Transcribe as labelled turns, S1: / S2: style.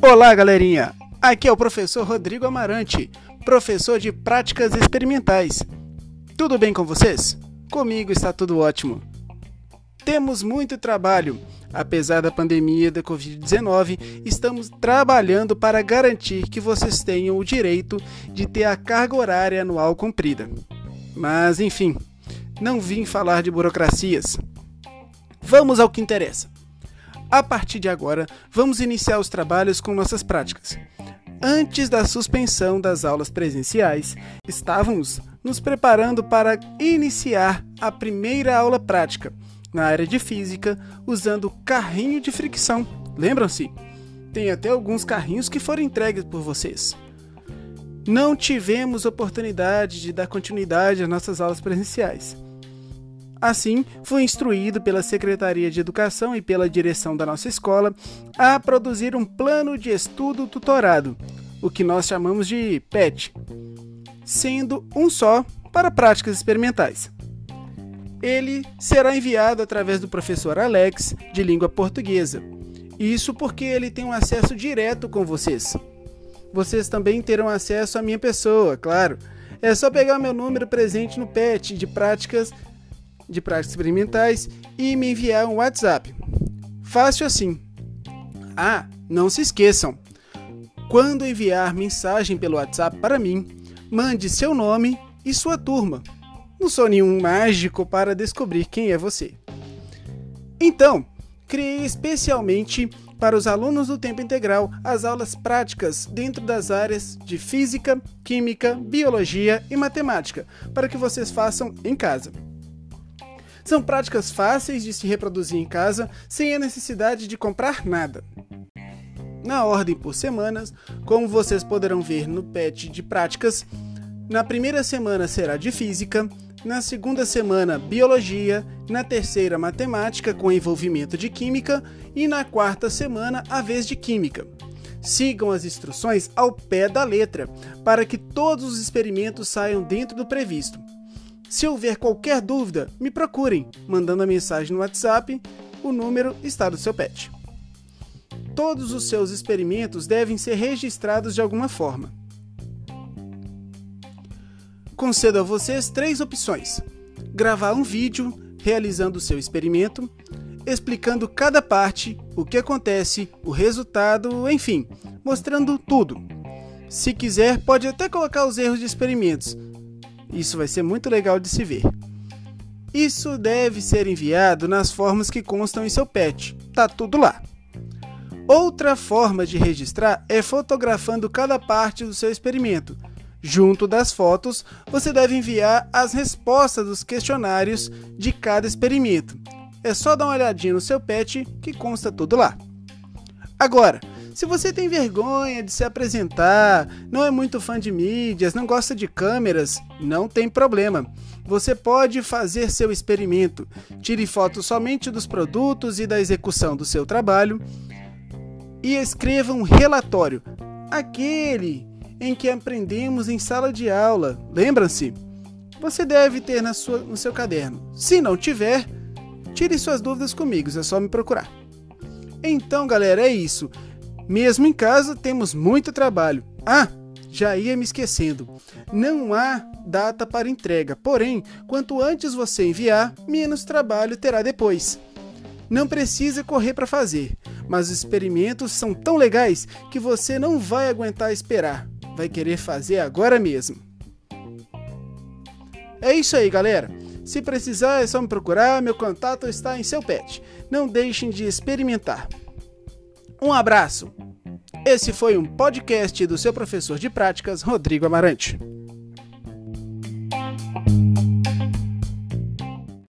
S1: Olá, galerinha! Aqui é o professor Rodrigo Amarante, professor de práticas experimentais. Tudo bem com vocês? Comigo está tudo ótimo. Temos muito trabalho. Apesar da pandemia da Covid-19, estamos trabalhando para garantir que vocês tenham o direito de ter a carga horária anual cumprida. Mas, enfim, não vim falar de burocracias. Vamos ao que interessa. A partir de agora, vamos iniciar os trabalhos com nossas práticas. Antes da suspensão das aulas presenciais, estávamos nos preparando para iniciar a primeira aula prática na área de física usando carrinho de fricção. Lembram-se? Tem até alguns carrinhos que foram entregues por vocês. Não tivemos oportunidade de dar continuidade às nossas aulas presenciais. Assim, fui instruído pela Secretaria de Educação e pela direção da nossa escola a produzir um plano de estudo tutorado, o que nós chamamos de PET, sendo um só para práticas experimentais. Ele será enviado através do professor Alex, de língua portuguesa. Isso porque ele tem um acesso direto com vocês. Vocês também terão acesso à minha pessoa, claro. É só pegar meu número presente no PET de práticas de práticas experimentais e me enviar um WhatsApp. Fácil assim. Ah, não se esqueçam. Quando enviar mensagem pelo WhatsApp para mim, mande seu nome e sua turma. Não sou nenhum mágico para descobrir quem é você. Então, criei especialmente para os alunos do tempo integral as aulas práticas dentro das áreas de física, química, biologia e matemática, para que vocês façam em casa. São práticas fáceis de se reproduzir em casa sem a necessidade de comprar nada. Na ordem por semanas, como vocês poderão ver no PET de práticas, na primeira semana será de física, na segunda semana biologia, na terceira matemática com envolvimento de química e na quarta semana a vez de química. Sigam as instruções ao pé da letra para que todos os experimentos saiam dentro do previsto. Se houver qualquer dúvida, me procurem, mandando a mensagem no WhatsApp, o número está do seu pet. Todos os seus experimentos devem ser registrados de alguma forma. Concedo a vocês três opções: gravar um vídeo realizando o seu experimento, explicando cada parte, o que acontece, o resultado, enfim, mostrando tudo. Se quiser, pode até colocar os erros de experimentos, isso vai ser muito legal de se ver. Isso deve ser enviado nas formas que constam em seu PET. Tá tudo lá. Outra forma de registrar é fotografando cada parte do seu experimento. Junto das fotos, você deve enviar as respostas dos questionários de cada experimento. É só dar uma olhadinha no seu PET que consta tudo lá. Agora, se você tem vergonha de se apresentar, não é muito fã de mídias, não gosta de câmeras, não tem problema. Você pode fazer seu experimento. Tire fotos somente dos produtos e da execução do seu trabalho e escreva um relatório, aquele em que aprendemos em sala de aula. Lembram-se? Você deve ter na sua, no seu caderno. Se não tiver, tire suas dúvidas comigo, é só me procurar. Então, galera, é isso. Mesmo em casa, temos muito trabalho. Ah, já ia me esquecendo. Não há data para entrega, porém, quanto antes você enviar, menos trabalho terá depois. Não precisa correr para fazer, mas os experimentos são tão legais que você não vai aguentar esperar. Vai querer fazer agora mesmo. É isso aí, galera. Se precisar, é só me procurar, meu contato está em seu pet. Não deixem de experimentar. Um abraço! Esse foi um podcast do seu professor de práticas, Rodrigo Amarante.